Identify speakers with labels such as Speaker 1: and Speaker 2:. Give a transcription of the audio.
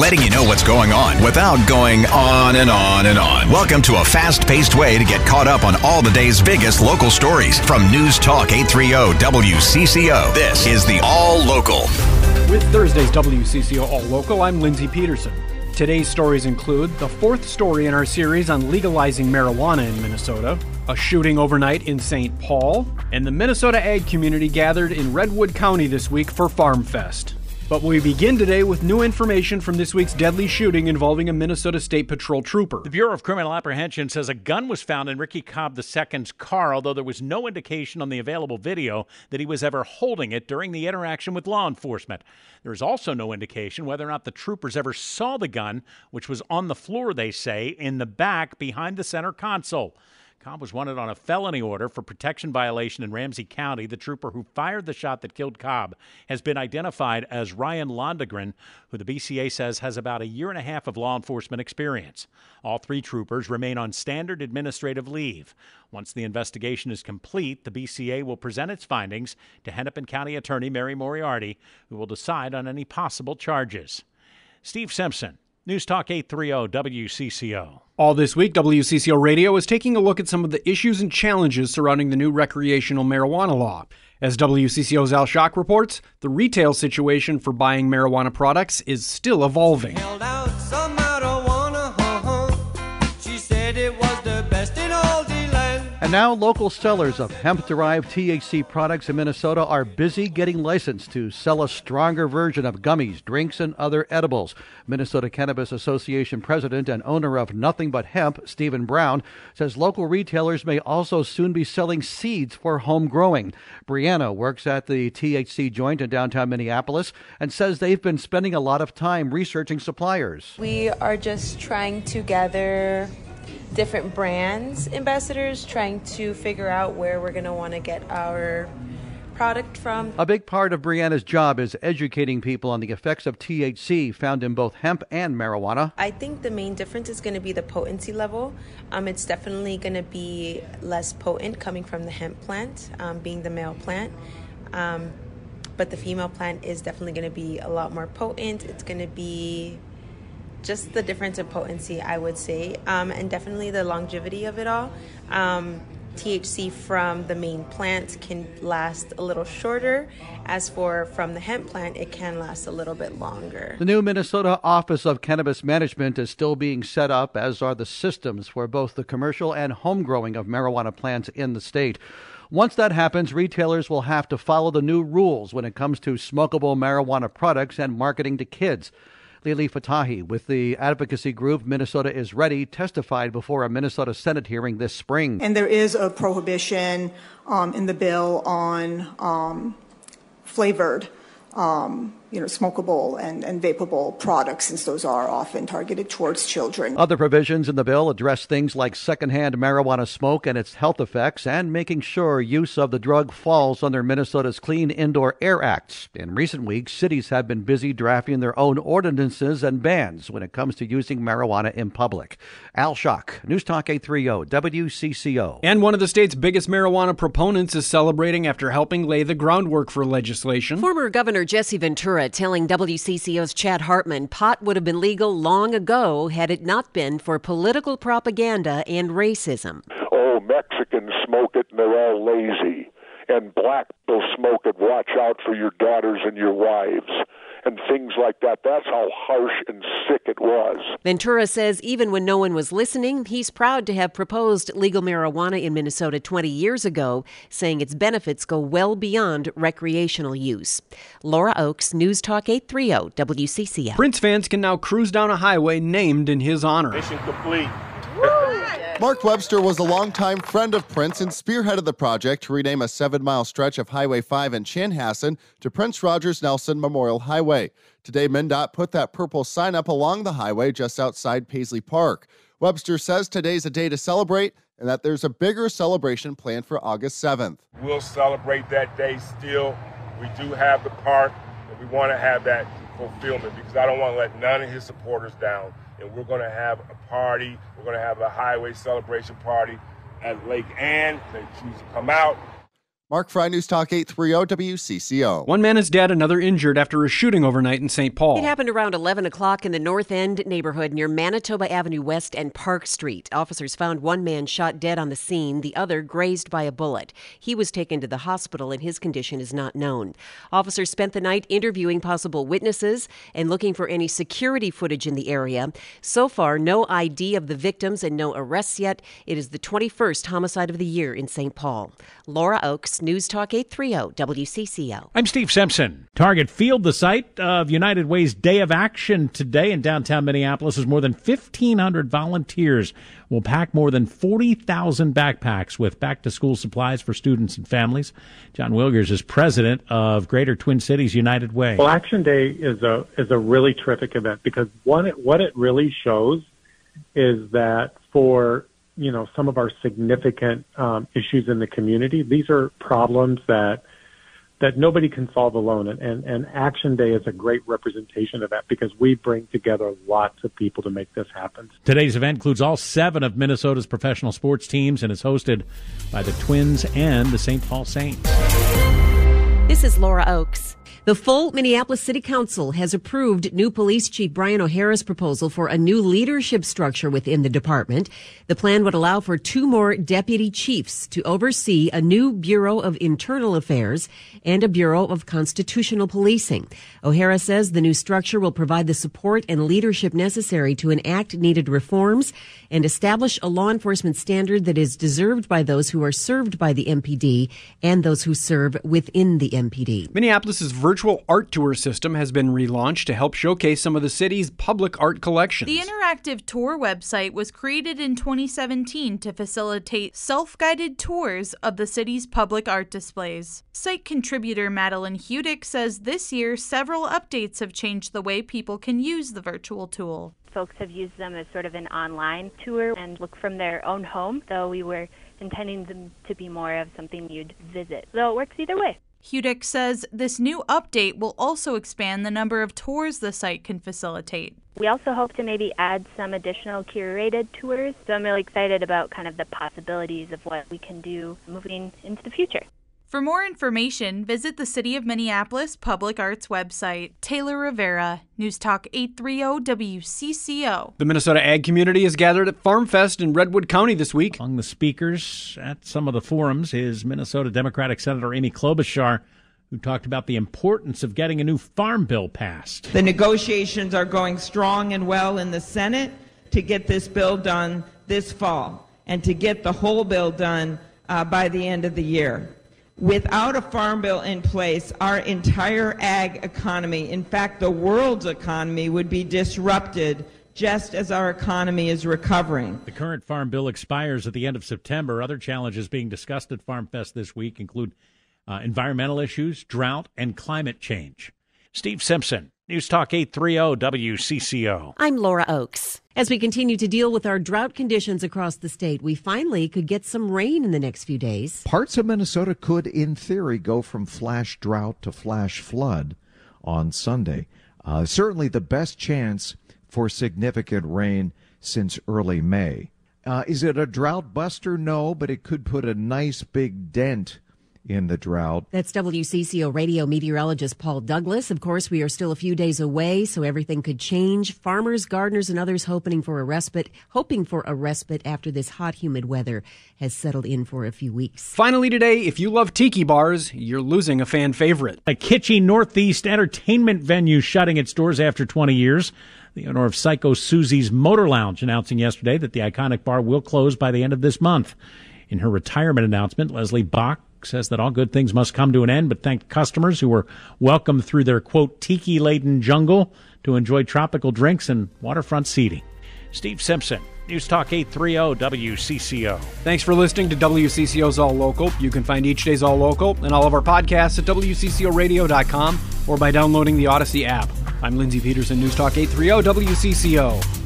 Speaker 1: letting you know what's going on without going on and on and on. Welcome to a fast paced way to get caught up on all the day's biggest local stories from News Talk 830 WCCO. This is the All Local.
Speaker 2: With Thursday's WCCO All Local, I'm Lindsey Peterson. Today's stories include the fourth story in our series on legalizing marijuana in Minnesota, a shooting overnight in St. Paul, and the Minnesota ag community gathered in Redwood County this week for Farmfest. But we begin today with new information from this week's deadly shooting involving a Minnesota State Patrol trooper.
Speaker 3: The Bureau of Criminal Apprehension says a gun was found in Ricky Cobb II's car, although there was no indication on the available video that he was ever holding it during the interaction with law enforcement. There is also no indication whether or not the troopers ever saw the gun, which was on the floor, they say, in the back behind the center console. Cobb was wanted on a felony order for protection violation in Ramsey County. The trooper who fired the shot that killed Cobb has been identified as Ryan Londregan, who the BCA says has about a year and a half of law enforcement experience. All three troopers remain on standard administrative leave. Once the investigation is complete, the BCA will present its findings to Hennepin County Attorney Mary Moriarty, who will decide on any possible charges. Steve Simpson, News Talk 830 WCCO.
Speaker 2: All this week, WCCO Radio is taking a look at some of the issues and challenges surrounding the new recreational marijuana law. As WCCO's Al Shock reports, the retail situation for buying marijuana products is still evolving.
Speaker 4: And now, local sellers of hemp derived THC products in Minnesota are busy getting licensed to sell a stronger version of gummies, drinks, and other edibles. Minnesota Cannabis Association president and owner of Nothing But Hemp, Stephen Brown, says local retailers may also soon be selling seeds for home growing. Brianna works at the THC joint in downtown Minneapolis and says they've been spending a lot of time researching suppliers.
Speaker 5: We are just trying to gather different brands ambassadors trying to figure out where we're going to want to get our product from.
Speaker 4: A big part of Brianna's job is educating people on the effects of THC found in both hemp and marijuana.
Speaker 5: I think the main difference is going to be the potency level. Um, it's definitely going to be less potent coming from the hemp plant, um, being the male plant. Um, but the female plant is definitely going to be a lot more potent. It's going to be just the difference in potency, I would say, um, and definitely the longevity of it all. Um, THC from the main plant can last a little shorter. As for from the hemp plant, it can last a little bit longer.
Speaker 4: The new Minnesota Office of Cannabis Management is still being set up, as are the systems for both the commercial and home growing of marijuana plants in the state. Once that happens, retailers will have to follow the new rules when it comes to smokable marijuana products and marketing to kids. Leili Fatehi with the advocacy group Minnesota is Ready testified before a Minnesota Senate hearing this spring.
Speaker 6: And there is a prohibition um, in the bill on um, flavored um, you know, smokable and, and vapable products, since those are often targeted towards children.
Speaker 4: Other provisions in the bill address things like secondhand marijuana smoke and its health effects, and making sure use of the drug falls under Minnesota's Clean Indoor Air Acts. In recent weeks, cities have been busy drafting their own ordinances and bans when it comes to using marijuana in public. Al Shock, News Talk 830, WCCO.
Speaker 2: And one of the state's biggest marijuana proponents is celebrating after helping lay the groundwork for legislation.
Speaker 7: Former Governor Jesse Ventura telling WCCO's Chad Hartman pot would have been legal long ago had it not been for political propaganda and racism.
Speaker 8: Oh, Mexicans smoke it and they're all lazy. And black people smoke it. Watch out for your daughters and your wives and things like that. That's how harsh and sick it was.
Speaker 7: Ventura says even when no one was listening, he's proud to have proposed legal marijuana in Minnesota 20 years ago, saying its benefits go well beyond recreational use. Laura Oakes, News Talk 830 WCCO.
Speaker 2: Prince fans can now cruise down a highway named in his honor.
Speaker 9: Mission complete.
Speaker 10: Mark Webster was a longtime friend of Prince and spearheaded the project to rename a seven mile stretch of Highway 5 in Chanhassen to Prince Rogers Nelson Memorial Highway. Today, MnDOT put that purple sign up along the highway just outside Paisley Park. Webster says today's a day to celebrate and that there's a bigger celebration planned for August 7th.
Speaker 9: We'll celebrate that day still. We do have the park, and we want to have that fulfillment because I don't want to let none of his supporters down and we're going to have a party. We're going to have a highway celebration party at Lake Ann. They choose to come out.
Speaker 10: Mark Fry, News Talk 830 WCCO.
Speaker 2: One man is dead, another injured after a shooting overnight in St. Paul.
Speaker 7: It happened around 11 o'clock in the North End neighborhood near Manitoba Avenue West and Park Street. Officers found one man shot dead on the scene, the other grazed by a bullet. He was taken to the hospital and his condition is not known. Officers spent the night interviewing possible witnesses and looking for any security footage in the area. So far, no ID of the victims and no arrests yet. It is the 21st homicide of the year in St. Paul. Laura Oakes, News Talk 830 WCCO.
Speaker 3: I'm Steve Simpson. Target Field, the site of United Way's Day of Action today in downtown Minneapolis, is more than 1,500 volunteers will pack more than 40,000 backpacks with back to school supplies for students and families. John Wilgers is president of Greater Twin Cities United Way.
Speaker 11: Well, Action Day is a is a really terrific event because one what it really shows is that for you know some of our significant um, issues in the community. These are problems that that nobody can solve alone, and, and and Action Day is a great representation of that because we bring together lots of people to make this happen.
Speaker 3: Today's event includes all seven of Minnesota's professional sports teams and is hosted by the Twins and the St. Paul Saints.
Speaker 7: This is Laura Oakes. The full Minneapolis City Council has approved new Police Chief Brian O'Hara's proposal for a new leadership structure within the department. The plan would allow for two more deputy chiefs to oversee a new Bureau of Internal Affairs and a Bureau of Constitutional Policing. O'Hara says the new structure will provide the support and leadership necessary to enact needed reforms and establish a law enforcement standard that is deserved by those who are served by the MPD and those who serve within the MPD.
Speaker 2: Minneapolis's virtual art tour system has been relaunched to help showcase some of the city's public art collections.
Speaker 12: The interactive tour website was created in 2017 to facilitate self guided tours of the city's public art displays. Site contributor Madeline Hudick says this year several updates have changed the way people can use the virtual tool.
Speaker 13: Folks have used them as sort of an online tour and look from their own home, though we were intending them to be more of something you'd visit. So it works either way.
Speaker 12: Hudick says this new update will also expand the number of tours the site can facilitate.
Speaker 13: We also hope to maybe add some additional curated tours. So I'm really excited about kind of the possibilities of what we can do moving into the future.
Speaker 12: For more information, visit the City of Minneapolis Public Arts website. Taylor Rivera, News Talk 830 WCCO.
Speaker 2: The Minnesota ag community is gathered at Farmfest in Redwood County this week.
Speaker 3: Among the speakers at some of the forums is Minnesota Democratic Senator Amy Klobuchar, who talked about the importance of getting a new farm bill passed.
Speaker 14: The negotiations are going strong and well in the Senate to get this bill done this fall and to get the whole bill done uh, by the end of the year. Without a farm bill in place, our entire ag economy, in fact, the world's economy, would be disrupted just as our economy is recovering.
Speaker 3: The current farm bill expires at the end of September. Other challenges being discussed at Farmfest this week include uh, environmental issues, drought, and climate change. Steve Simpson, News Talk 830 WCCO.
Speaker 7: I'm Laura Oakes. As we continue to deal with our drought conditions across the state, we finally could get some rain in the next few days.
Speaker 15: Parts of Minnesota could, in theory, go from flash drought to flash flood on Sunday. Uh, certainly the best chance for significant rain since early May. Uh, is it a drought buster? No, but it could put a nice big dent in the drought.
Speaker 7: That's WCCO radio meteorologist Paul Douglas. Of course, we are still a few days away, so everything could change. Farmers, gardeners, and others hoping for a respite, hoping for a respite after this hot, humid weather has settled in for a few weeks.
Speaker 2: Finally, today, if you love tiki bars, you're losing a fan favorite.
Speaker 3: A kitschy Northeast entertainment venue shutting its doors after 20 years. The owner of Psycho Suzi's Motor Lounge announcing yesterday that the iconic bar will close by the end of this month. In her retirement announcement, Leslie Bock says that all good things must come to an end, but thanked customers who were welcomed through their quote tiki laden jungle to enjoy tropical drinks and waterfront seating. Steve Simpson, News Talk 830 WCCO.
Speaker 2: Thanks for listening to WCCO's All Local. You can find each day's All Local and all of our podcasts at WCCORadio.com or by downloading the Audacy app. I'm Lindsey Peterson, News Talk 830 WCCO.